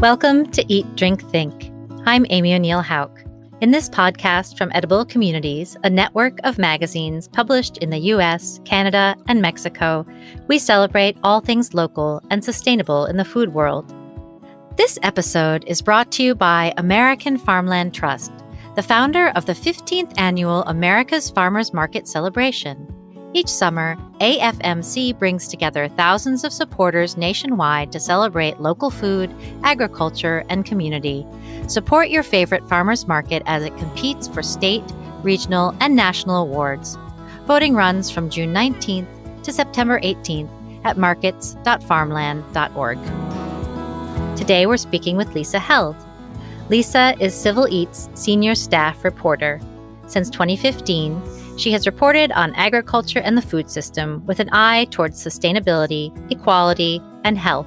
Welcome to Eat, Drink, Think. I'm Amy O'Neill Houck. In this podcast from Edible Communities, a network of magazines published in the US, Canada, and Mexico, we celebrate all things local and sustainable in the food world. This episode is brought to you by American Farmland Trust, the founder of the 15th annual America's Farmers Market celebration. Each summer, AFMC brings together thousands of supporters nationwide to celebrate local food, agriculture, and community. Support your favorite farmers market as it competes for state, regional, and national awards. Voting runs from June 19th to September 18th at markets.farmland.org. Today we're speaking with Lisa Held. Lisa is Civil Eats Senior Staff Reporter. Since 2015, she has reported on agriculture and the food system with an eye towards sustainability, equality, and health,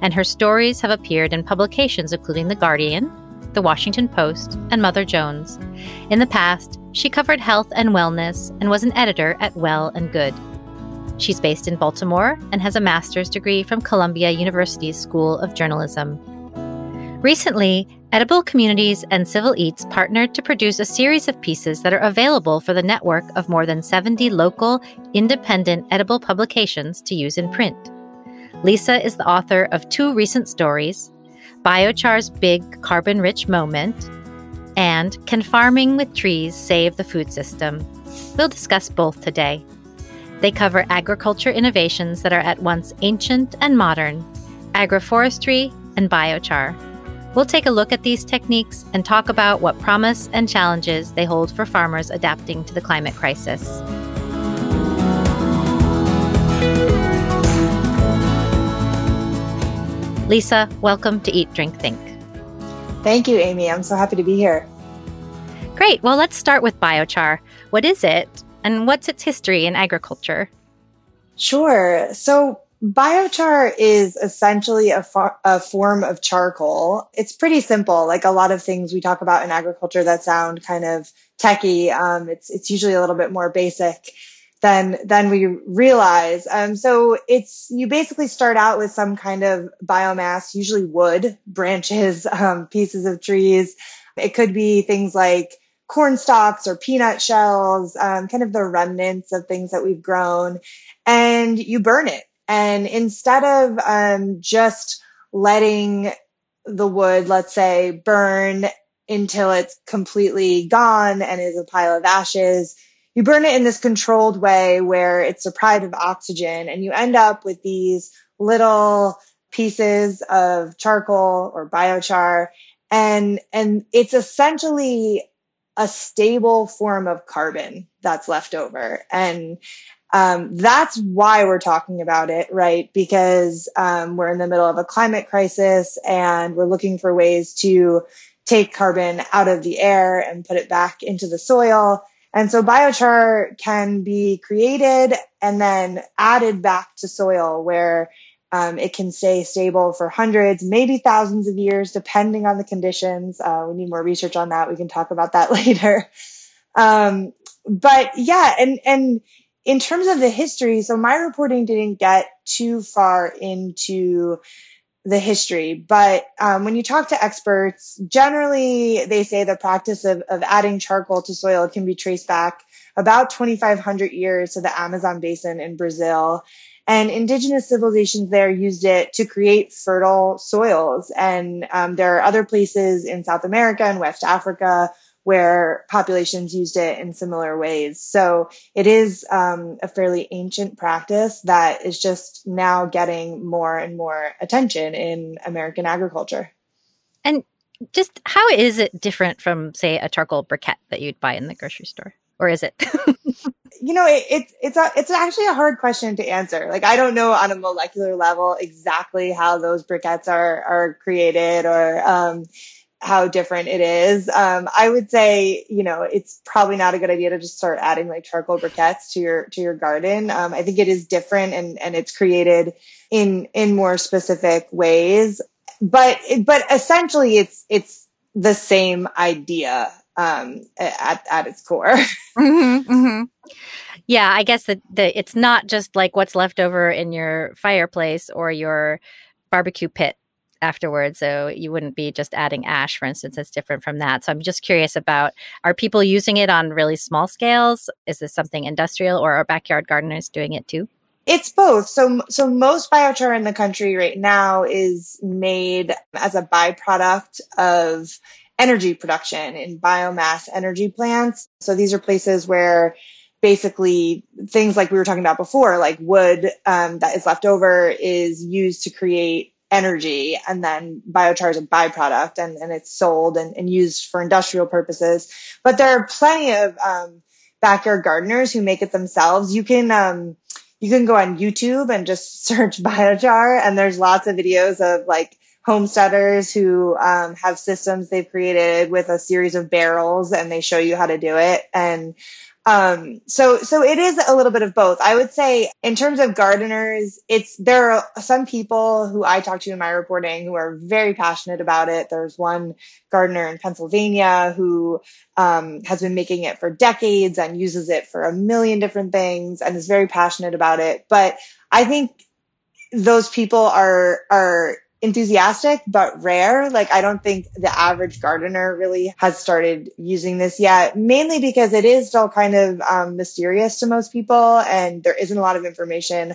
and her stories have appeared in publications including The Guardian, The Washington Post, and Mother Jones. In the past, she covered health and wellness and was an editor at Well and Good. She's based in Baltimore and has a master's degree from Columbia University's School of Journalism. Recently, Edible Communities and Civil Eats partnered to produce a series of pieces that are available for the network of more than 70 local, independent edible publications to use in print. Lisa is the author of two recent stories Biochar's Big Carbon Rich Moment and Can Farming with Trees Save the Food System? We'll discuss both today. They cover agriculture innovations that are at once ancient and modern, agroforestry, and biochar. We'll take a look at these techniques and talk about what promise and challenges they hold for farmers adapting to the climate crisis. Lisa, welcome to Eat, Drink, Think. Thank you, Amy. I'm so happy to be here. Great. Well, let's start with biochar. What is it, and what's its history in agriculture? Sure. So, Biochar is essentially a, a, form of charcoal. It's pretty simple, like a lot of things we talk about in agriculture that sound kind of techy. Um, it's it's usually a little bit more basic than than we realize. Um, so it's you basically start out with some kind of biomass, usually wood, branches, um, pieces of trees. It could be things like corn stalks or peanut shells, um, kind of the remnants of things that we've grown, and you burn it and instead of um, just letting the wood, let's say, burn until it's completely gone and is a pile of ashes, you burn it in this controlled way where it's deprived of oxygen and you end up with these little pieces of charcoal or biochar. And and it's essentially a stable form of carbon that's left over. And um, that's why we're talking about it, right? Because um, we're in the middle of a climate crisis and we're looking for ways to take carbon out of the air and put it back into the soil. And so biochar can be created and then added back to soil where um, it can stay stable for hundreds, maybe thousands of years, depending on the conditions. Uh, we need more research on that. We can talk about that later. Um, but yeah, and and in terms of the history, so my reporting didn't get too far into the history, but um, when you talk to experts, generally they say the practice of, of adding charcoal to soil can be traced back about 2,500 years to the Amazon basin in Brazil. And indigenous civilizations there used it to create fertile soils. And um, there are other places in South America and West Africa where populations used it in similar ways. So it is um, a fairly ancient practice that is just now getting more and more attention in American agriculture. And just how is it different from, say, a charcoal briquette that you'd buy in the grocery store? Or is it? you know, it, it, it's a, it's actually a hard question to answer. Like, I don't know on a molecular level exactly how those briquettes are are created, or um, how different it is. Um, I would say, you know, it's probably not a good idea to just start adding like charcoal briquettes to your to your garden. Um, I think it is different and and it's created in in more specific ways. But but essentially, it's it's the same idea um, at at its core. mm-hmm, mm-hmm. Yeah, I guess that the, it's not just like what's left over in your fireplace or your barbecue pit afterwards. So you wouldn't be just adding ash, for instance. It's different from that. So I'm just curious about are people using it on really small scales? Is this something industrial or are backyard gardeners doing it too? It's both. So, so most biochar in the country right now is made as a byproduct of energy production in biomass energy plants. So these are places where basically things like we were talking about before, like wood um, that is left over is used to create energy and then biochar is a byproduct and, and it's sold and, and used for industrial purposes. But there are plenty of um, backyard gardeners who make it themselves. You can um, you can go on YouTube and just search biochar, and there's lots of videos of like homesteaders who um, have systems they've created with a series of barrels, and they show you how to do it. And um, so, so it is a little bit of both. I would say in terms of gardeners, it's, there are some people who I talk to in my reporting who are very passionate about it. There's one gardener in Pennsylvania who, um, has been making it for decades and uses it for a million different things and is very passionate about it. But I think those people are, are enthusiastic but rare. Like I don't think the average gardener really has started using this yet, mainly because it is still kind of um, mysterious to most people and there isn't a lot of information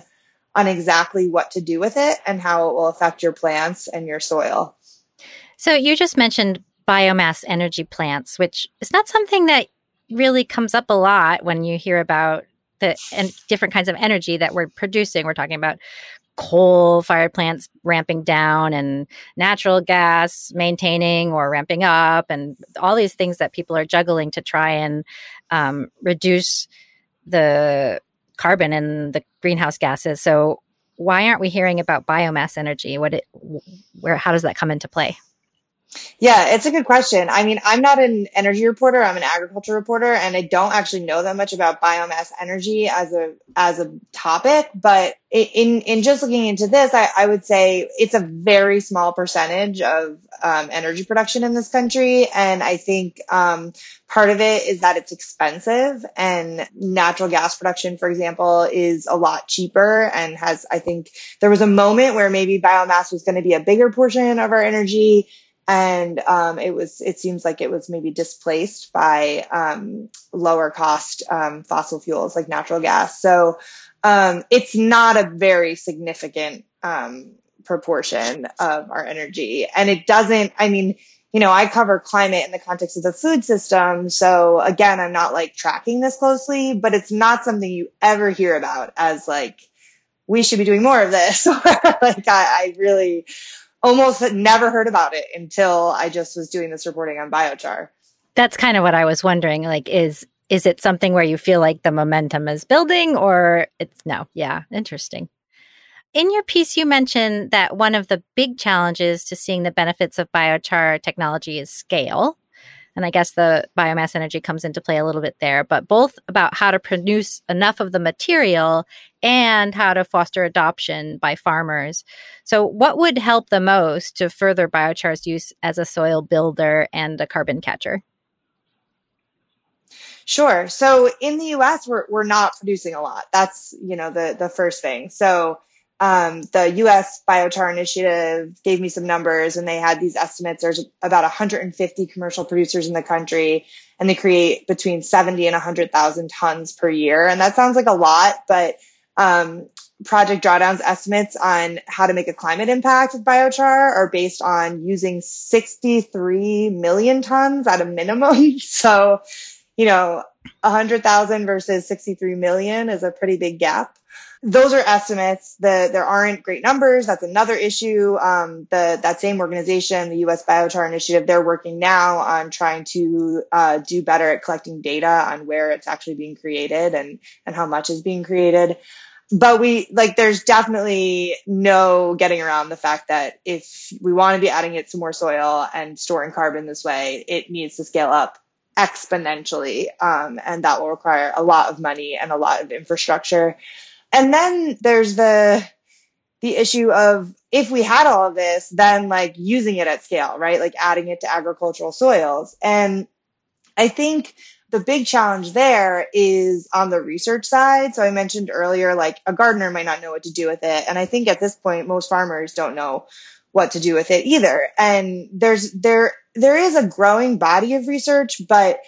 on exactly what to do with it and how it will affect your plants and your soil. So you just mentioned biomass energy plants, which is not something that really comes up a lot when you hear about the and different kinds of energy that we're producing. We're talking about coal fired plants ramping down and natural gas maintaining or ramping up and all these things that people are juggling to try and um, reduce the carbon and the greenhouse gases. So why aren't we hearing about biomass energy? What it where how does that come into play yeah, it's a good question. I mean, I'm not an energy reporter, I'm an agriculture reporter, and I don't actually know that much about biomass energy as a as a topic, but in in just looking into this, I, I would say it's a very small percentage of um, energy production in this country, and I think um, part of it is that it's expensive, and natural gas production, for example, is a lot cheaper, and has I think there was a moment where maybe biomass was going to be a bigger portion of our energy and um, it was it seems like it was maybe displaced by um, lower cost um, fossil fuels like natural gas. So um, it's not a very significant um, proportion of our energy. And it doesn't i mean you know i cover climate in the context of the food system. So again i'm not like tracking this closely but it's not something you ever hear about as like we should be doing more of this. Like I, I really almost never heard about it until I just was doing this reporting on biochar. That's kind of what I was wondering. Like, is is it something where you feel like the momentum is building, or it's no? Yeah, interesting. In your piece, you mentioned that one of the big challenges to seeing the benefits of biochar technology is scale. And I guess the biomass energy comes into play a little bit there, but both about how to produce enough of the material and how to foster adoption by farmers. So, what would help the most to further biochar's use as a soil builder and a carbon catcher? Sure. So in the US, we're, we're not producing a lot. That's, you know, the, the first thing. So um, the US Biochar Initiative gave me some numbers and they had these estimates. There's about 150 commercial producers in the country and they create between 70 and 100,000 tons per year. And that sounds like a lot, but um, Project Drawdown's estimates on how to make a climate impact of biochar are based on using 63 million tons at a minimum. so, you know, 100,000 versus 63 million is a pretty big gap those are estimates. The, there aren't great numbers. That's another issue. Um, the, that same organization, the U.S. Biochar Initiative, they're working now on trying to uh, do better at collecting data on where it's actually being created and and how much is being created. But we like, there's definitely no getting around the fact that if we want to be adding it to more soil and storing carbon this way, it needs to scale up exponentially, um, and that will require a lot of money and a lot of infrastructure. And then there's the the issue of if we had all of this, then like using it at scale, right? Like adding it to agricultural soils. And I think the big challenge there is on the research side. So I mentioned earlier, like a gardener might not know what to do with it. And I think at this point, most farmers don't know what to do with it either. And there's there there is a growing body of research, but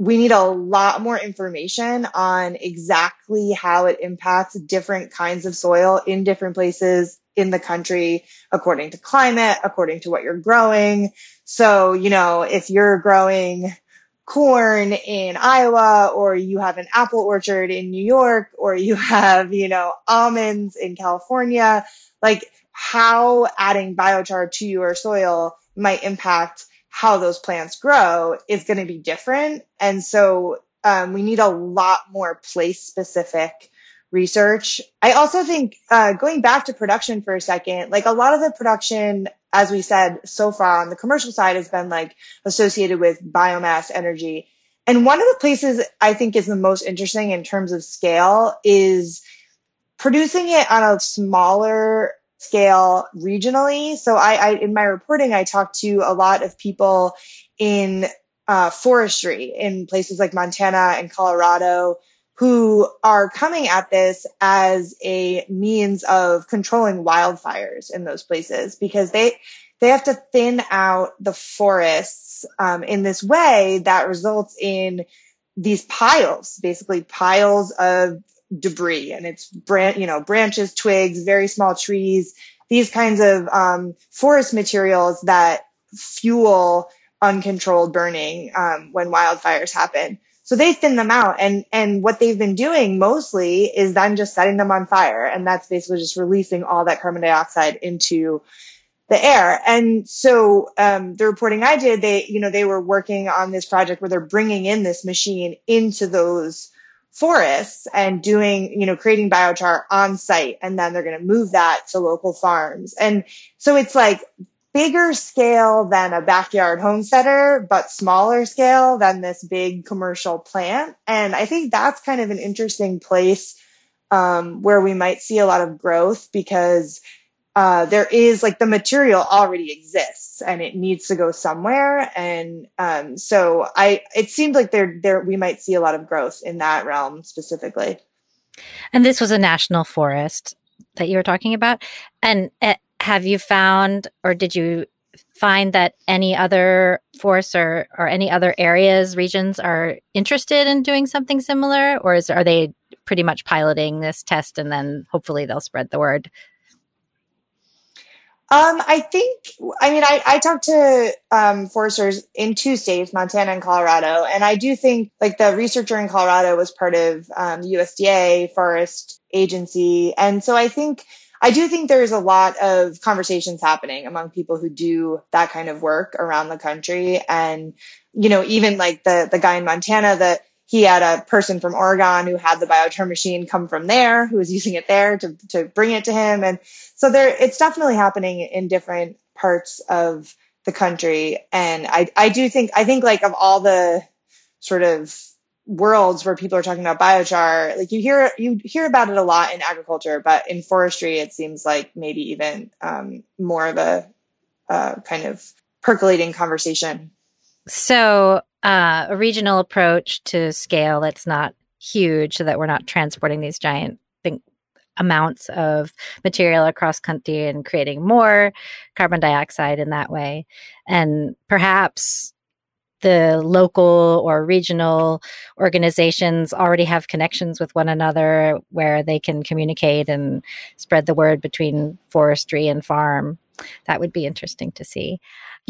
we need a lot more information on exactly how it impacts different kinds of soil in different places in the country according to climate, according to what you're growing. So, you know, if you're growing corn in Iowa or you have an apple orchard in New York or you have, you know, almonds in California, like how adding biochar to your soil might impact how those plants grow is going to be different. And so um, we need a lot more place specific research. I also think uh, going back to production for a second, like a lot of the production, as we said so far on the commercial side, has been like associated with biomass energy. And one of the places I think is the most interesting in terms of scale is producing it on a smaller scale regionally. So I, I in my reporting, I talked to a lot of people in uh, forestry in places like Montana and Colorado who are coming at this as a means of controlling wildfires in those places because they they have to thin out the forests um, in this way that results in these piles, basically piles of debris and it's branch, you know, branches, twigs, very small trees, these kinds of um, forest materials that fuel uncontrolled burning um, when wildfires happen. So they thin them out and, and what they've been doing mostly is then just setting them on fire. And that's basically just releasing all that carbon dioxide into the air. And so, um, the reporting I did, they, you know, they were working on this project where they're bringing in this machine into those forests and doing, you know, creating biochar on site. And then they're going to move that to local farms. And so it's like bigger scale than a backyard homesteader, but smaller scale than this big commercial plant. And I think that's kind of an interesting place um, where we might see a lot of growth because uh, there is like the material already exists and it needs to go somewhere. And um, so I, it seemed like there, there we might see a lot of growth in that realm specifically. And this was a national forest that you were talking about. And uh, have you found, or did you find that any other forests or, or any other areas, regions are interested in doing something similar, or is are they pretty much piloting this test and then hopefully they'll spread the word? Um, I think, I mean, I, I talked to um, foresters in two states, Montana and Colorado, and I do think like the researcher in Colorado was part of um, USDA Forest Agency. And so I think, I do think there's a lot of conversations happening among people who do that kind of work around the country. And, you know, even like the, the guy in Montana that he had a person from Oregon who had the biochar machine come from there, who was using it there to, to bring it to him. And so there, it's definitely happening in different parts of the country. And I, I do think, I think like of all the sort of worlds where people are talking about biochar, like you hear, you hear about it a lot in agriculture, but in forestry, it seems like maybe even um, more of a uh, kind of percolating conversation. So uh, a regional approach to scale that's not huge so that we're not transporting these giant thing, amounts of material across country and creating more carbon dioxide in that way. And perhaps the local or regional organizations already have connections with one another where they can communicate and spread the word between forestry and farm. That would be interesting to see.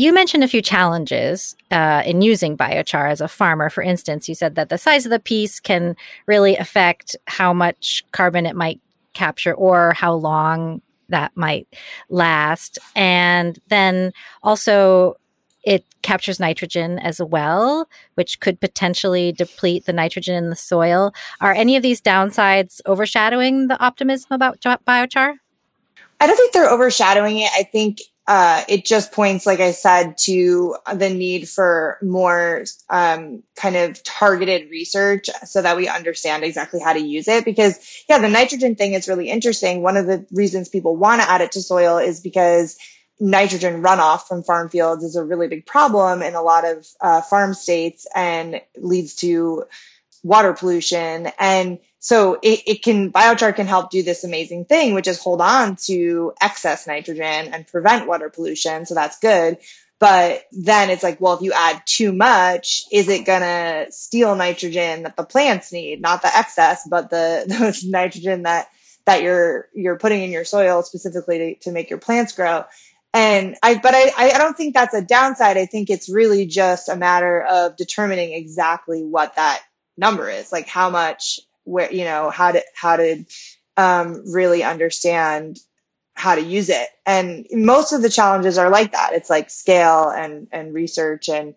You mentioned a few challenges uh, in using biochar as a farmer. For instance, you said that the size of the piece can really affect how much carbon it might capture or how long that might last. And then also, it captures nitrogen as well, which could potentially deplete the nitrogen in the soil. Are any of these downsides overshadowing the optimism about biochar? I don't think they're overshadowing it. I think uh, it just points, like I said, to the need for more um, kind of targeted research so that we understand exactly how to use it. Because, yeah, the nitrogen thing is really interesting. One of the reasons people want to add it to soil is because nitrogen runoff from farm fields is a really big problem in a lot of uh, farm states and leads to water pollution. And so it, it can biochar can help do this amazing thing, which is hold on to excess nitrogen and prevent water pollution. So that's good. But then it's like, well, if you add too much, is it gonna steal nitrogen that the plants need? Not the excess, but the, the nitrogen that that you're you're putting in your soil specifically to, to make your plants grow. And I, but I, I don't think that's a downside. I think it's really just a matter of determining exactly what that number is, like how much, where, you know, how to, how to, um, really understand how to use it. And most of the challenges are like that. It's like scale and, and research. And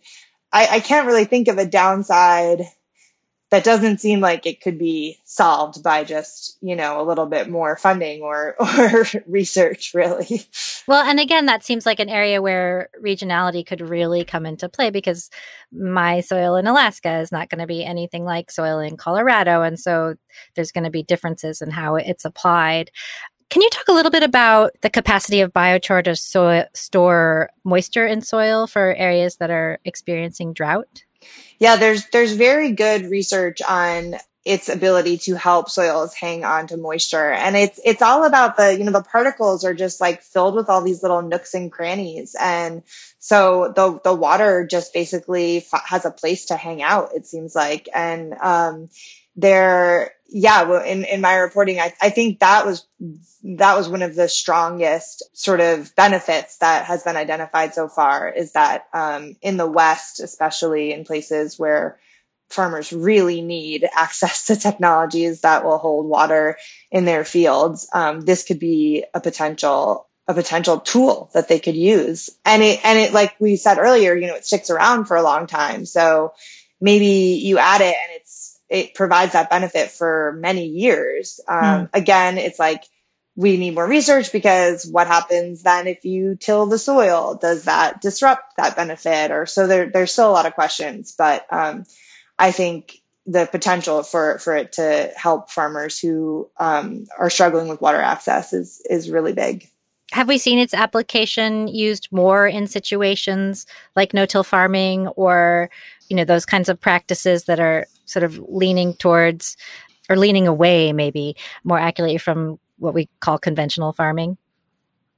I, I can't really think of a downside that doesn't seem like it could be solved by just you know a little bit more funding or or research really. Well and again that seems like an area where regionality could really come into play because my soil in alaska is not going to be anything like soil in colorado and so there's going to be differences in how it's applied. Can you talk a little bit about the capacity of biochar to so- store moisture in soil for areas that are experiencing drought yeah, there's there's very good research on its ability to help soils hang on to moisture. And it's it's all about the, you know, the particles are just like filled with all these little nooks and crannies. And so the the water just basically has a place to hang out, it seems like. And um there yeah, well, in, in my reporting, I, I think that was that was one of the strongest sort of benefits that has been identified so far is that um, in the West, especially in places where farmers really need access to technologies that will hold water in their fields, um, this could be a potential a potential tool that they could use. And it and it like we said earlier, you know, it sticks around for a long time. So maybe you add it and it's it provides that benefit for many years. Um, mm. Again, it's like we need more research because what happens then if you till the soil? Does that disrupt that benefit? Or so there, there's still a lot of questions, but um, I think the potential for for it to help farmers who um, are struggling with water access is is really big. Have we seen its application used more in situations like no-till farming or you know those kinds of practices that are sort of leaning towards or leaning away, maybe more accurately from what we call conventional farming?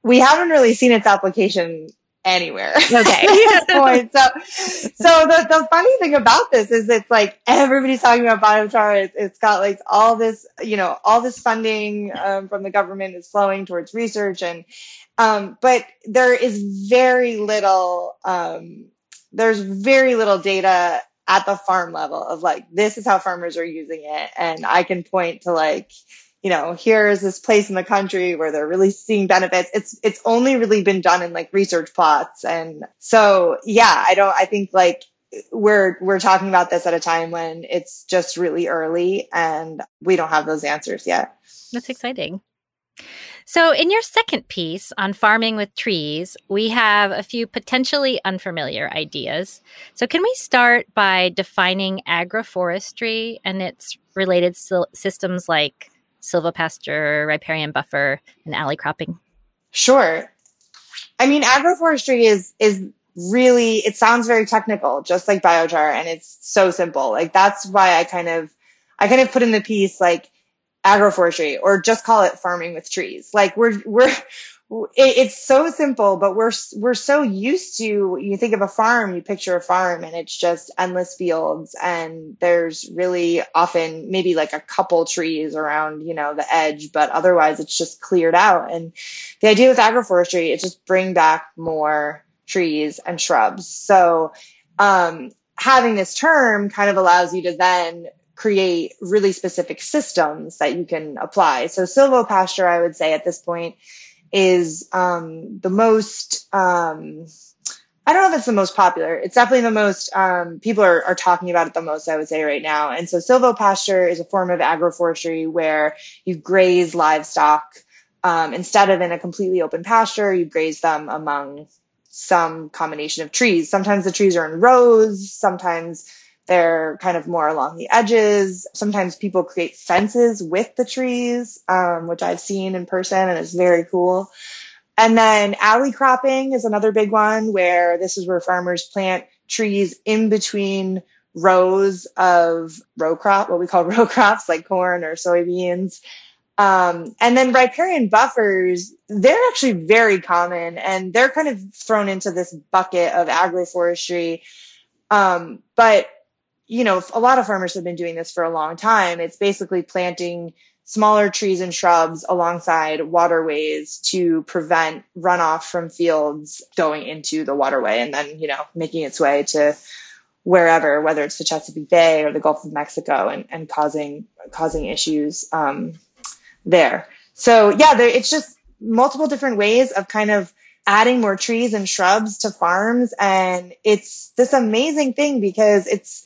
We haven't really seen its application anywhere. Okay. point. So, so the, the funny thing about this is it's like everybody's talking about biochar. It's, it's got like all this, you know, all this funding um, from the government is flowing towards research and, um, but there is very little, um, there's very little data at the farm level of like, this is how farmers are using it. And I can point to like, you know, here's this place in the country where they're really seeing benefits. It's, it's only really been done in like research plots. And so, yeah, I don't, I think like we're, we're talking about this at a time when it's just really early and we don't have those answers yet. That's exciting. So, in your second piece on farming with trees, we have a few potentially unfamiliar ideas. So, can we start by defining agroforestry and its related systems like silvopasture, riparian buffer, and alley cropping? Sure. I mean, agroforestry is is really it sounds very technical, just like biochar, and it's so simple. Like that's why I kind of I kind of put in the piece like agroforestry or just call it farming with trees. Like we're, we're, it's so simple, but we're, we're so used to, you think of a farm, you picture a farm and it's just endless fields and there's really often maybe like a couple trees around, you know, the edge, but otherwise it's just cleared out. And the idea with agroforestry is just bring back more trees and shrubs. So, um, having this term kind of allows you to then create really specific systems that you can apply. So silvopasture, I would say at this point is um, the most, um, I don't know if it's the most popular. It's definitely the most, um, people are, are talking about it the most, I would say right now. And so silvopasture is a form of agroforestry where you graze livestock. Um, instead of in a completely open pasture, you graze them among some combination of trees. Sometimes the trees are in rows. Sometimes they're kind of more along the edges. Sometimes people create fences with the trees, um, which I've seen in person and it's very cool. And then alley cropping is another big one where this is where farmers plant trees in between rows of row crop, what we call row crops like corn or soybeans. Um, and then riparian buffers, they're actually very common and they're kind of thrown into this bucket of agroforestry. Um, but, you know, a lot of farmers have been doing this for a long time. It's basically planting smaller trees and shrubs alongside waterways to prevent runoff from fields going into the waterway and then, you know, making its way to wherever, whether it's the Chesapeake Bay or the Gulf of Mexico and, and causing, causing issues, um, there. So yeah, there, it's just multiple different ways of kind of adding more trees and shrubs to farms. And it's this amazing thing because it's,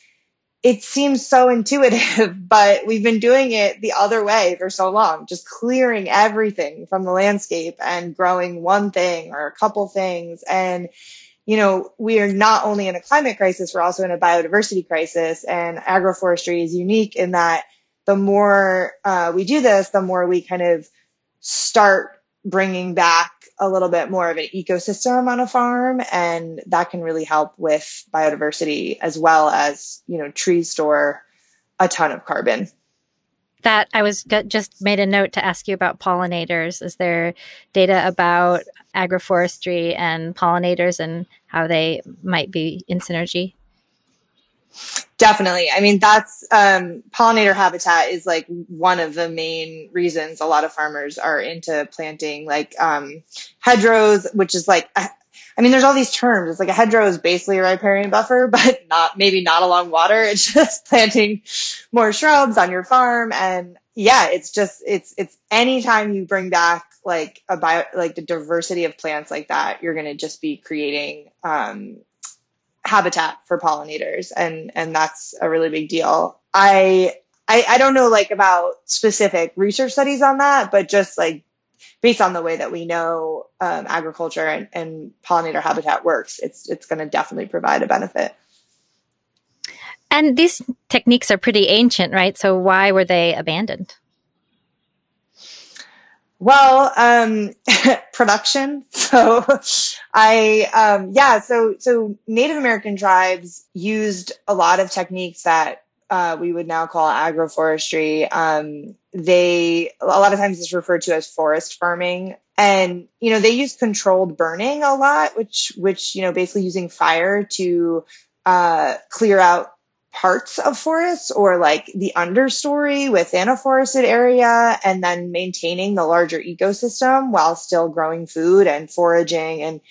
it seems so intuitive, but we've been doing it the other way for so long, just clearing everything from the landscape and growing one thing or a couple things. And, you know, we are not only in a climate crisis, we're also in a biodiversity crisis. And agroforestry is unique in that the more uh, we do this, the more we kind of start bringing back a little bit more of an ecosystem on a farm and that can really help with biodiversity as well as you know trees store a ton of carbon. That i was just made a note to ask you about pollinators. Is there data about agroforestry and pollinators and how they might be in synergy Definitely. I mean, that's um, pollinator habitat is like one of the main reasons a lot of farmers are into planting like um, hedgerows, which is like, I mean, there's all these terms. It's like a hedgerow is basically a riparian buffer, but not maybe not along water. It's just planting more shrubs on your farm. And yeah, it's just, it's, it's anytime you bring back like a bio, like the diversity of plants like that, you're going to just be creating um, habitat for pollinators and and that's a really big deal. I, I i don't know like about specific research studies on that but just like based on the way that we know um, agriculture and, and pollinator habitat works it's it's going to definitely provide a benefit. And these techniques are pretty ancient right? So why were they abandoned well, um, production. So I, um, yeah, so, so Native American tribes used a lot of techniques that, uh, we would now call agroforestry. Um, they, a lot of times it's referred to as forest farming. And, you know, they use controlled burning a lot, which, which, you know, basically using fire to, uh, clear out parts of forests or like the understory within a forested area and then maintaining the larger ecosystem while still growing food and foraging and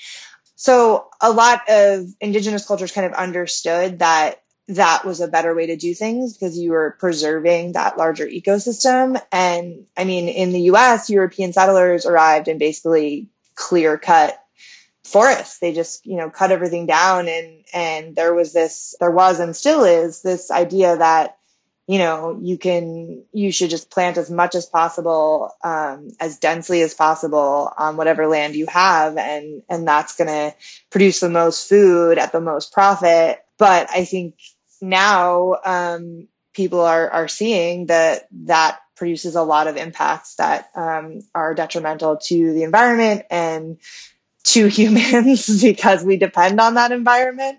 so a lot of indigenous cultures kind of understood that that was a better way to do things because you were preserving that larger ecosystem. And i mean in the us european settlers arrived and basically clear cut forests. They just, you know, cut everything down and, and there was this, there was and still is this idea that, you know, you can, you should just plant as much as possible, um, as densely as possible on whatever land you have. And, and that's going to produce the most food at the most profit. But I think now, um, people are, are seeing that that produces a lot of impacts that um, are detrimental to the environment and to humans because we depend on that environment.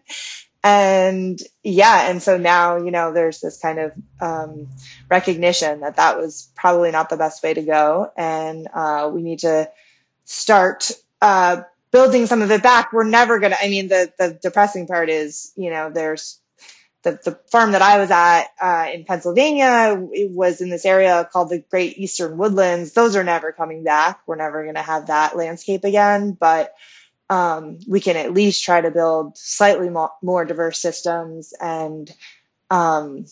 And yeah, and so now, you know, there's this kind of um, recognition that that was probably not the best way to go. And uh, we need to start uh, building some of it back. We're never going to, I mean, the, the depressing part is, you know, there's the, the farm that I was at uh, in Pennsylvania was in this area called the Great Eastern Woodlands. Those are never coming back. We're never going to have that landscape again, but um, we can at least try to build slightly more, more diverse systems, and um,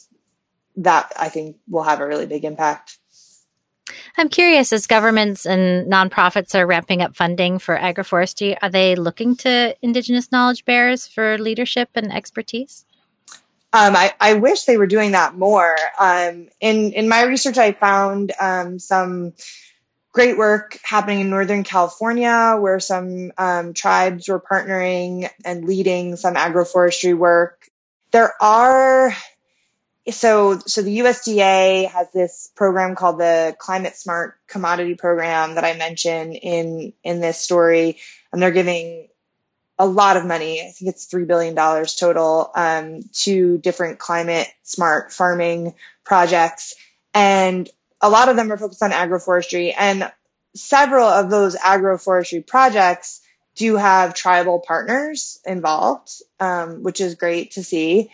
that I think will have a really big impact. I'm curious, as governments and nonprofits are ramping up funding for agroforestry, are they looking to Indigenous knowledge bearers for leadership and expertise? Um, I, I, wish they were doing that more. Um, in in my research, I found um, some great work happening in Northern California, where some um, tribes were partnering and leading some agroforestry work. There are so so the USDA has this program called the Climate Smart Commodity Program that I mentioned in in this story, and they're giving a lot of money. I think it's $3 billion total um, to different climate smart farming projects. And a lot of them are focused on agroforestry. And several of those agroforestry projects do have tribal partners involved, um, which is great to see.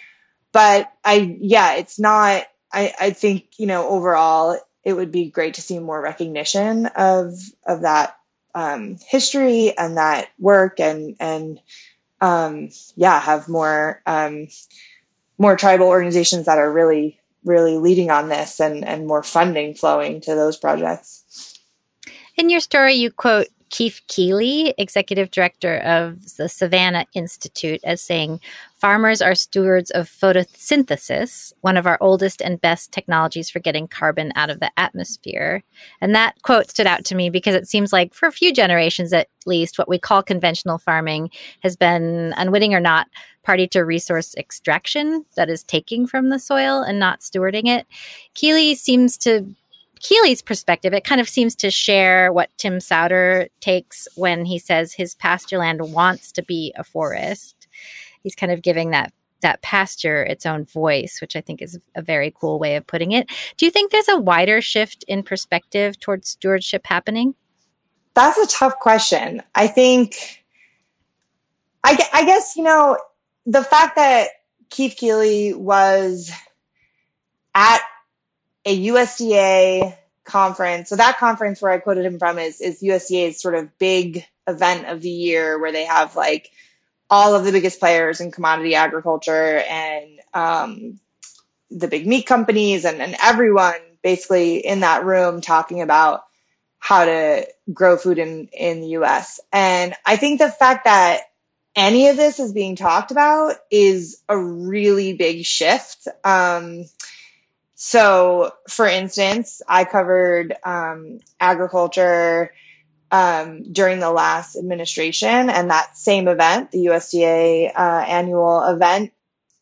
But I, yeah, it's not, I, I think, you know, overall, it would be great to see more recognition of, of that um, history and that work and, and, um, yeah, have more, um, more tribal organizations that are really, really leading on this and, and more funding flowing to those projects. In your story, you quote Keefe Keeley, executive director of the Savanna Institute, as saying, Farmers are stewards of photosynthesis, one of our oldest and best technologies for getting carbon out of the atmosphere. And that quote stood out to me because it seems like, for a few generations at least, what we call conventional farming has been, unwitting or not, party to resource extraction that is taking from the soil and not stewarding it. Keeley seems to Keeley's perspective, it kind of seems to share what Tim Souter takes when he says his pasture land wants to be a forest. He's kind of giving that that pasture its own voice, which I think is a very cool way of putting it. Do you think there's a wider shift in perspective towards stewardship happening? That's a tough question. I think, I, I guess, you know, the fact that Keefe Keeley was at a USDA conference. So that conference where I quoted him from is, is USDA's sort of big event of the year where they have like all of the biggest players in commodity agriculture and um, the big meat companies and, and everyone basically in that room talking about how to grow food in, in the US. And I think the fact that any of this is being talked about is a really big shift. Um, so, for instance, I covered um, agriculture um, during the last administration, and that same event, the USDA uh, annual event,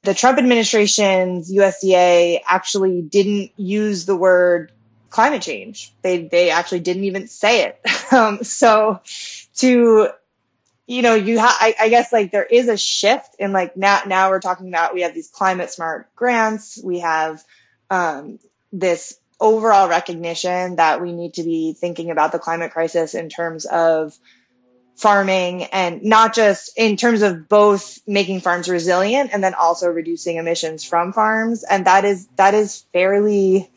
the Trump administration's USDA actually didn't use the word climate change. They they actually didn't even say it. um, so, to you know, you ha- I, I guess like there is a shift in like now now we're talking about we have these climate smart grants, we have um, this overall recognition that we need to be thinking about the climate crisis in terms of farming and not just in terms of both making farms resilient and then also reducing emissions from farms. And that is that is fairly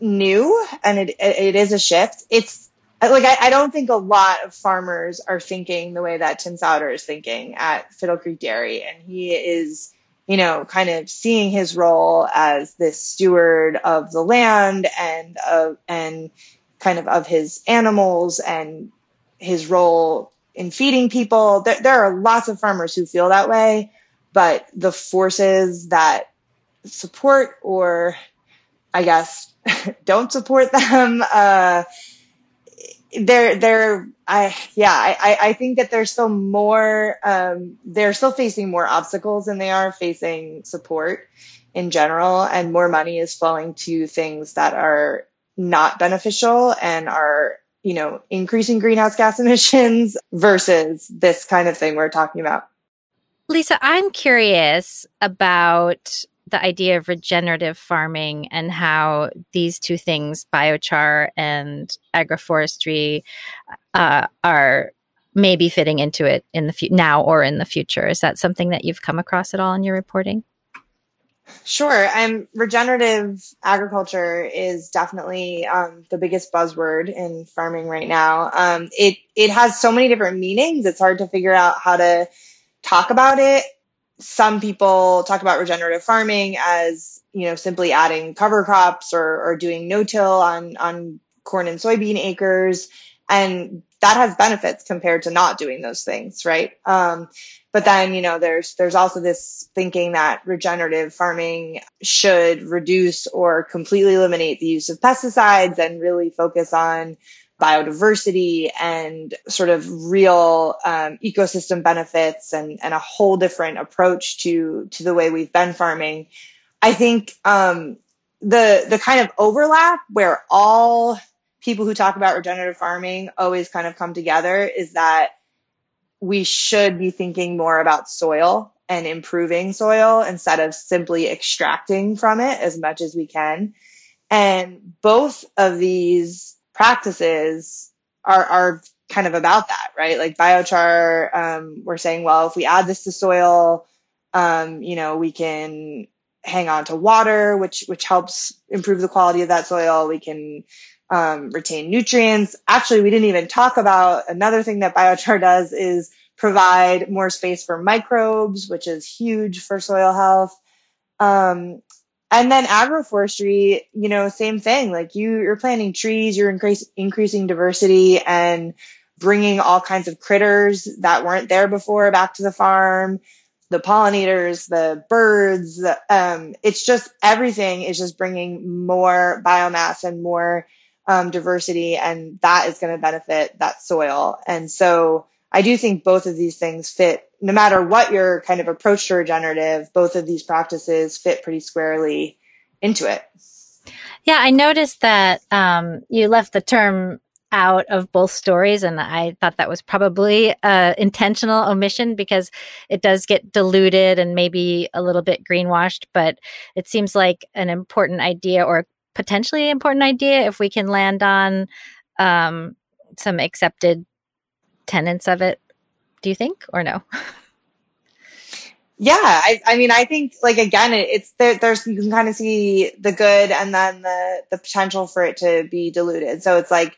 new and it it is a shift. It's like I, I don't think a lot of farmers are thinking the way that Tim Souter is thinking at Fiddle Creek Dairy. And he is you know, kind of seeing his role as this steward of the land and of and kind of of his animals and his role in feeding people. There, there are lots of farmers who feel that way, but the forces that support or I guess don't support them, uh, they're they're I yeah I I think that there's still more um, they're still facing more obstacles than they are facing support in general, and more money is flowing to things that are not beneficial and are you know increasing greenhouse gas emissions versus this kind of thing we're talking about. Lisa, I'm curious about the idea of regenerative farming and how these two things, biochar and agroforestry, uh, are maybe fitting into it in the fu- now or in the future. Is that something that you've come across at all in your reporting? Sure. And regenerative agriculture is definitely um, the biggest buzzword in farming right now. Um, it it has so many different meanings. It's hard to figure out how to talk about it some people talk about regenerative farming as you know simply adding cover crops or, or doing no-till on on corn and soybean acres. And that has benefits compared to not doing those things right? Um, but then you know there's there's also this thinking that regenerative farming should reduce or completely eliminate the use of pesticides and really focus on biodiversity and sort of real um, ecosystem benefits and, and a whole different approach to to the way we've been farming. I think um, the the kind of overlap where all people who talk about regenerative farming always kind of come together is that we should be thinking more about soil and improving soil instead of simply extracting from it as much as we can. And both of these practices are, are kind of about that, right? Like biochar, um, we're saying, well, if we add this to soil, um, you know, we can hang on to water, which which helps improve the quality of that soil. We can um, retain nutrients. Actually, we didn't even talk about another thing that biochar does is provide more space for microbes, which is huge for soil health. Um, and then agroforestry, you know, same thing. Like you, you're planting trees, you're increase, increasing diversity and bringing all kinds of critters that weren't there before back to the farm. The pollinators, the birds, the, um, it's just everything is just bringing more biomass and more um, diversity, and that is going to benefit that soil. And so, I do think both of these things fit, no matter what your kind of approach to regenerative, both of these practices fit pretty squarely into it. Yeah, I noticed that um, you left the term out of both stories, and I thought that was probably an intentional omission because it does get diluted and maybe a little bit greenwashed. But it seems like an important idea, or potentially important idea, if we can land on um, some accepted tenets of it do you think or no? Yeah I, I mean i think like again it, it's there, there's you can kind of see the good and then the the potential for it to be diluted. So it's like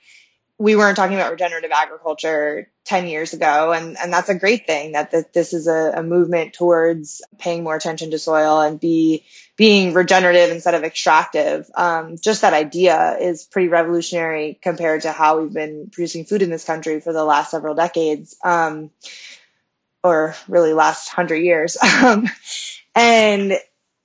we weren't talking about regenerative agriculture 10 years ago and, and that's a great thing that, that this is a, a movement towards paying more attention to soil and be being regenerative instead of extractive. Um, just that idea is pretty revolutionary compared to how we've been producing food in this country for the last several decades um, or really last hundred years. Um, and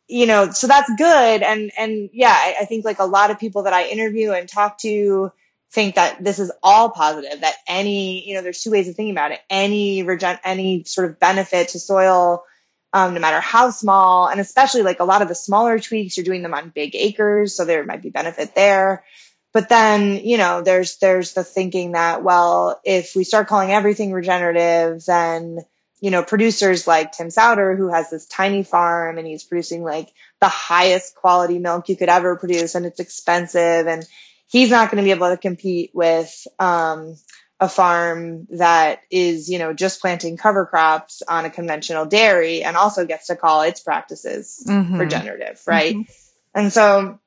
you know so that's good. And and yeah I, I think like a lot of people that i interview and talk to think that this is all positive that any you know there's two ways of thinking about it. Any regen any sort of benefit to soil um, no matter how small and especially like a lot of the smaller tweaks you're doing them on big acres so there might be benefit there. But then you know there's there's the thinking that well if we start calling everything regenerative then you know producers like tim souter who has this tiny farm and he's producing like the highest quality milk you could ever produce and it's expensive and he's not going to be able to compete with um, a farm that is, you know, just planting cover crops on a conventional dairy and also gets to call its practices mm-hmm. regenerative, right? Mm-hmm. And so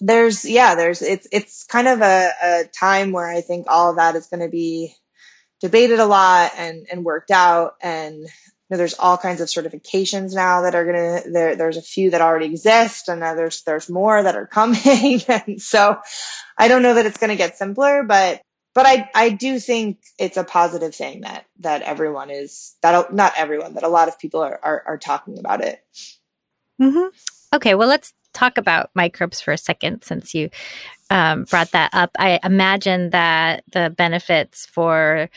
there's, yeah, there's, it's, it's kind of a, a time where I think all of that is going to be debated a lot and, and worked out. And know, there's all kinds of certifications now that are going to there there's a few that already exist and there's there's more that are coming and so i don't know that it's going to get simpler but but i i do think it's a positive thing that that everyone is that not everyone that a lot of people are are, are talking about it mm-hmm. okay well let's talk about microbes for a second since you um, brought that up i imagine that the benefits for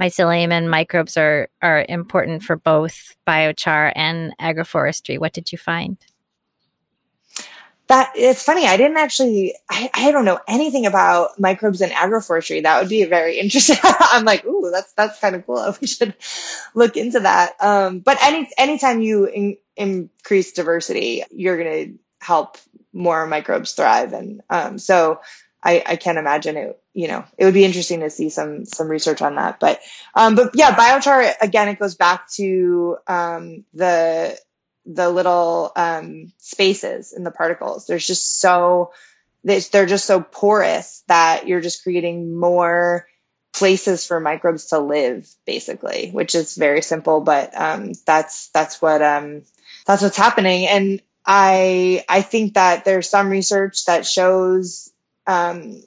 mycelium and microbes are are important for both biochar and agroforestry. What did you find? That it's funny. I didn't actually. I, I don't know anything about microbes and agroforestry. That would be very interesting. I'm like, ooh, that's that's kind of cool. We should look into that. Um, but any anytime you in, increase diversity, you're going to help more microbes thrive, and um, so I, I can't imagine it. You know, it would be interesting to see some some research on that. But um, but yeah, biochar again. It goes back to um, the the little um, spaces in the particles. There's just so they're just so porous that you're just creating more places for microbes to live, basically, which is very simple. But um, that's that's what um, that's what's happening. And I I think that there's some research that shows um,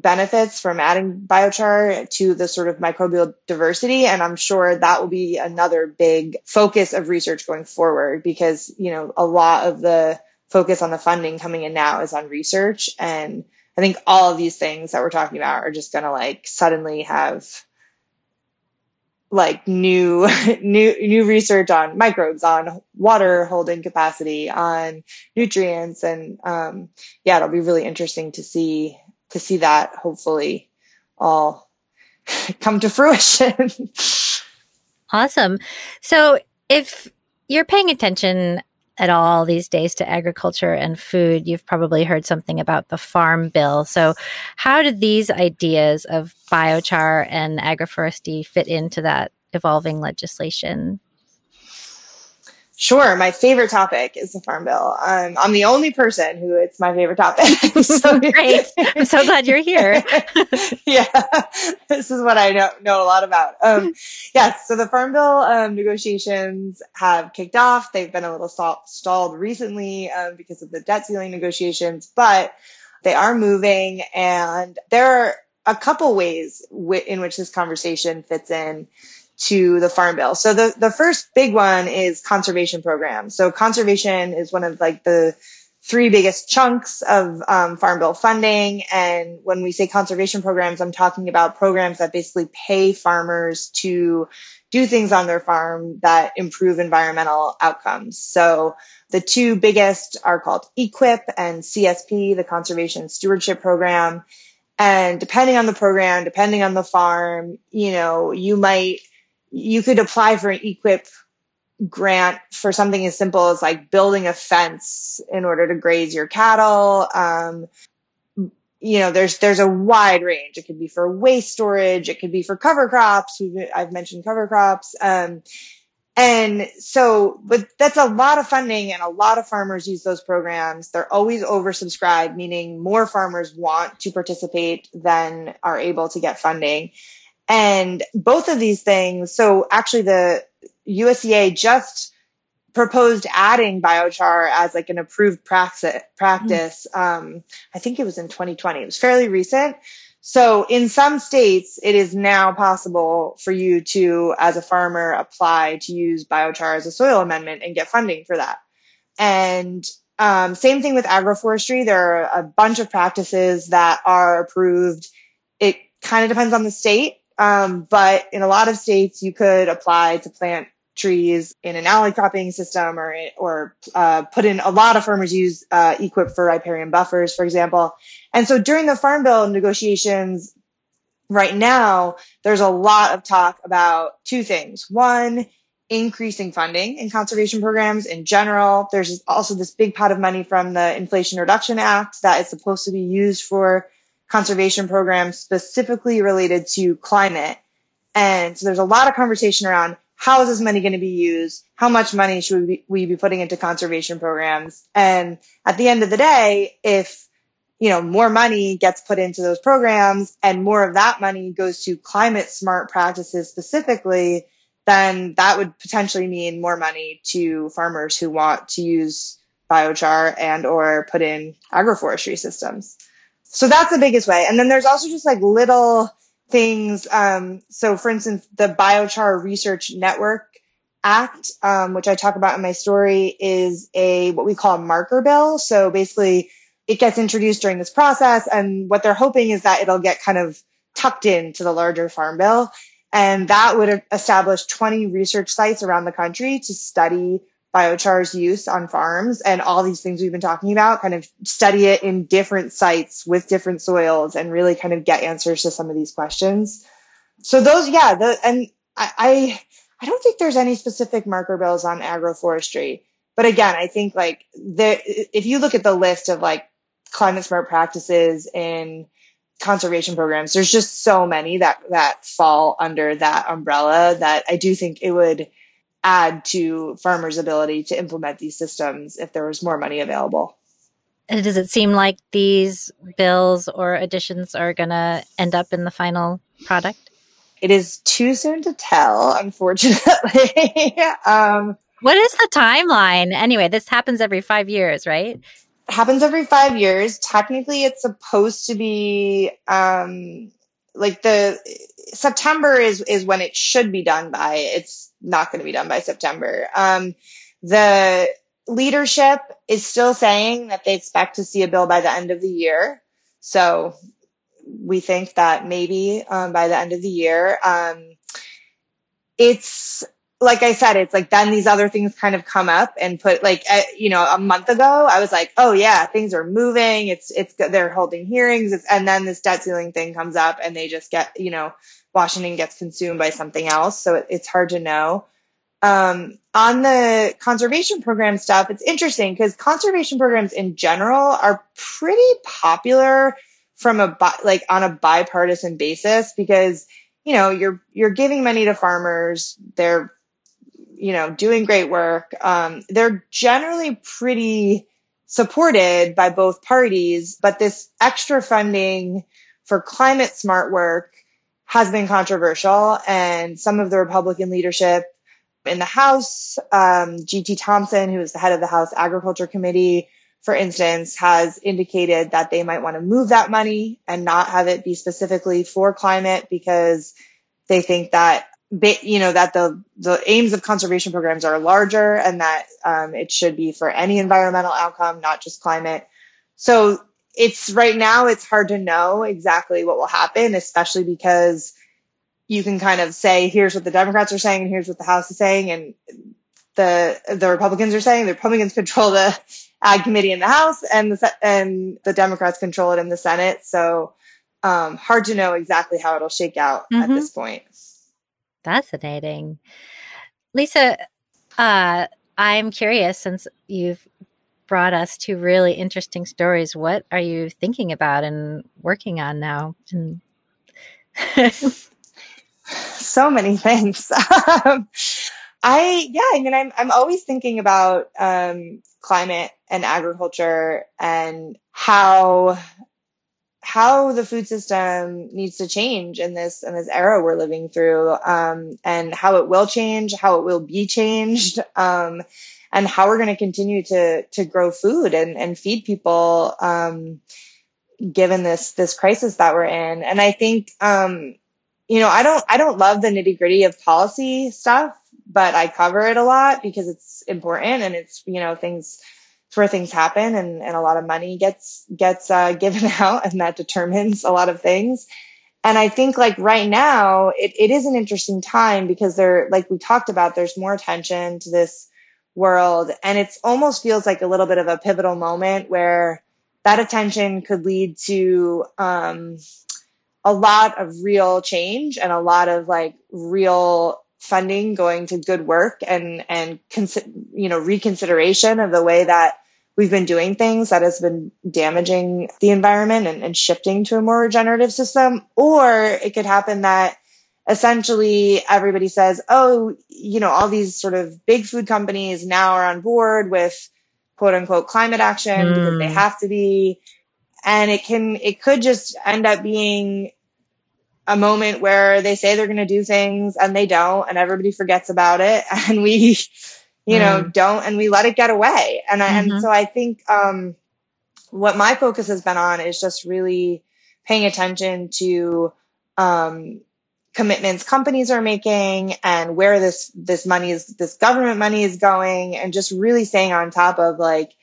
benefits from adding biochar to the sort of microbial diversity. And I'm sure that will be another big focus of research going forward because, you know, a lot of the focus on the funding coming in now is on research. And I think all of these things that we're talking about are just going to like suddenly have like new new new research on microbes on water holding capacity on nutrients and um, yeah it'll be really interesting to see to see that hopefully all come to fruition Awesome. So if you're paying attention at all these days to agriculture and food, you've probably heard something about the Farm Bill. So, how did these ideas of biochar and agroforestry fit into that evolving legislation? Sure. My favorite topic is the Farm Bill. Um, I'm the only person who it's my favorite topic. so great. I'm so glad you're here. yeah. This is what I know, know a lot about. Um, yes. So the Farm Bill um, negotiations have kicked off. They've been a little stall- stalled recently um, because of the debt ceiling negotiations, but they are moving. And there are a couple ways w- in which this conversation fits in to the farm bill. So the, the first big one is conservation programs. So conservation is one of like the three biggest chunks of um, farm bill funding. And when we say conservation programs, I'm talking about programs that basically pay farmers to do things on their farm that improve environmental outcomes. So the two biggest are called EQIP and CSP, the Conservation Stewardship Program. And depending on the program, depending on the farm, you know, you might you could apply for an EQIP grant for something as simple as like building a fence in order to graze your cattle. Um, you know there's there's a wide range. It could be for waste storage. It could be for cover crops. I've mentioned cover crops. Um, and so but that's a lot of funding and a lot of farmers use those programs. They're always oversubscribed meaning more farmers want to participate than are able to get funding and both of these things, so actually the USDA just proposed adding biochar as like an approved praxis, practice. Mm. Um, I think it was in 2020. It was fairly recent. So in some states, it is now possible for you to, as a farmer, apply to use biochar as a soil amendment and get funding for that. And um, same thing with agroforestry. There are a bunch of practices that are approved. It kind of depends on the state. Um, but in a lot of states, you could apply to plant trees in an alley cropping system or or uh, put in a lot of farmers use uh, EQIP for riparian buffers, for example. And so during the Farm Bill negotiations right now, there's a lot of talk about two things. One, increasing funding in conservation programs in general. There's also this big pot of money from the Inflation Reduction Act that is supposed to be used for conservation programs specifically related to climate. And so there's a lot of conversation around how is this money going to be used? How much money should we be, putting into conservation programs? And at the end of the day, if you know more money gets put into those programs and more of that money goes to climate smart practices specifically, then that would potentially mean more money to farmers who want to use biochar and or put in agroforestry systems so that's the biggest way. And then there's also just like little things. Um, so for instance, the Biochar Research Network Act, um, which I talk about in my story, is a what we call a marker bill. So basically, it gets introduced during this process, and what they're hoping is that it'll get kind of tucked into the larger farm bill, and that would establish 20 research sites around the country to study biochar's use on farms and all these things we've been talking about, kind of study it in different sites with different soils and really kind of get answers to some of these questions. So those, yeah, the, and I, I, I don't think there's any specific marker bills on agroforestry. But again, I think like the, if you look at the list of like climate smart practices in conservation programs, there's just so many that, that fall under that umbrella that I do think it would, add to farmers' ability to implement these systems if there was more money available. And does it seem like these bills or additions are going to end up in the final product? It is too soon to tell, unfortunately. um, what is the timeline? Anyway, this happens every five years, right? happens every five years. Technically, it's supposed to be um, like the September is is when it should be done by. It's not going to be done by September. Um, the leadership is still saying that they expect to see a bill by the end of the year. So we think that maybe um, by the end of the year. Um, it's like I said, it's like then these other things kind of come up and put like uh, you know a month ago I was like, oh yeah, things are moving. It's it's they're holding hearings, it's, and then this debt ceiling thing comes up and they just get you know Washington gets consumed by something else. So it, it's hard to know. Um, on the conservation program stuff, it's interesting because conservation programs in general are pretty popular from a like on a bipartisan basis because you know you're you're giving money to farmers they're you know doing great work. Um, they're generally pretty supported by both parties but this extra funding for climate smart work has been controversial and some of the republican leadership in the house um, gt thompson who is the head of the house agriculture committee for instance, has indicated that they might want to move that money and not have it be specifically for climate because they think that you know that the the aims of conservation programs are larger and that um, it should be for any environmental outcome, not just climate. So it's right now it's hard to know exactly what will happen, especially because you can kind of say here's what the Democrats are saying and here's what the House is saying, and the the Republicans are saying the Republicans control the ag committee in the House and the and the Democrats control it in the Senate. So um, hard to know exactly how it'll shake out mm-hmm. at this point. Fascinating, Lisa. Uh, I'm curious since you've brought us two really interesting stories. What are you thinking about and working on now? And so many things. Um, I yeah, I mean, I'm I'm always thinking about um, climate and agriculture and how how the food system needs to change in this in this era we're living through, um, and how it will change, how it will be changed, um, and how we're going to continue to to grow food and and feed people um, given this this crisis that we're in. And I think um, you know I don't I don't love the nitty gritty of policy stuff but I cover it a lot because it's important and it's, you know, things, where things happen and, and a lot of money gets, gets, uh, given out and that determines a lot of things. And I think like right now, it, it is an interesting time because there, like we talked about, there's more attention to this world and it almost feels like a little bit of a pivotal moment where that attention could lead to, um, a lot of real change and a lot of like real funding going to good work and and you know reconsideration of the way that we've been doing things that has been damaging the environment and, and shifting to a more regenerative system or it could happen that essentially everybody says oh you know all these sort of big food companies now are on board with quote unquote climate action mm. because they hmm. have to be and it can it could just end up being a moment where they say they're going to do things and they don't and everybody forgets about it and we you mm. know don't and we let it get away and I, mm-hmm. and so i think um what my focus has been on is just really paying attention to um commitments companies are making and where this this money is this government money is going and just really staying on top of like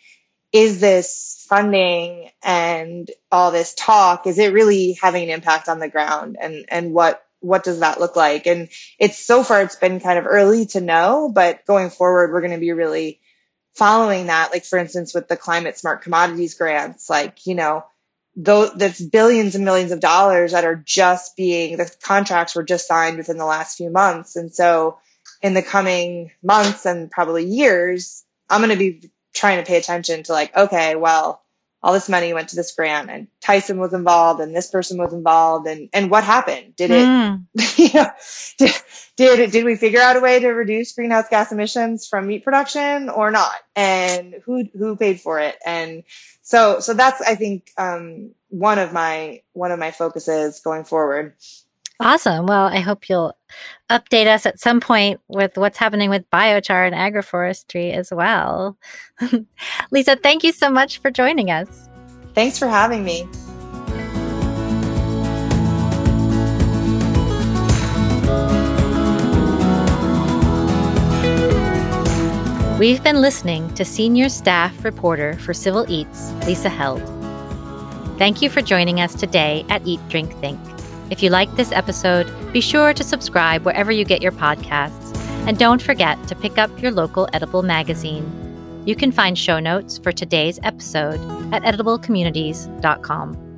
is this funding and all this talk is it really having an impact on the ground? And and what what does that look like? And it's so far it's been kind of early to know but going forward we're going to be really following that. Like for instance with the climate smart commodities grants like you know though that's billions and millions of dollars that are just being the contracts were just signed within the last few months. And so in the coming months and probably years i'm going to be trying to pay attention to like, okay, well, all this money went to this grant and Tyson was involved and this person was involved and, and what happened? Did it, mm. you know, did, did, did we figure out a way to reduce greenhouse gas emissions from meat production or not? And who, who paid for it? And so, so that's, I think, um, one of my, one of my focuses going forward. Awesome. Well, I hope you'll update us at some point with what's happening with biochar and agroforestry as well. Lisa, thank you so much for joining us. Thanks for having me. We've been listening to Senior Staff Reporter for Civil Eats, Lisa Held. Thank you for joining us today at Eat, Drink, Think. If you liked this episode, be sure to subscribe wherever you get your podcasts. And don't forget to pick up your local edible magazine. You can find show notes for today's episode at ediblecommunities.com.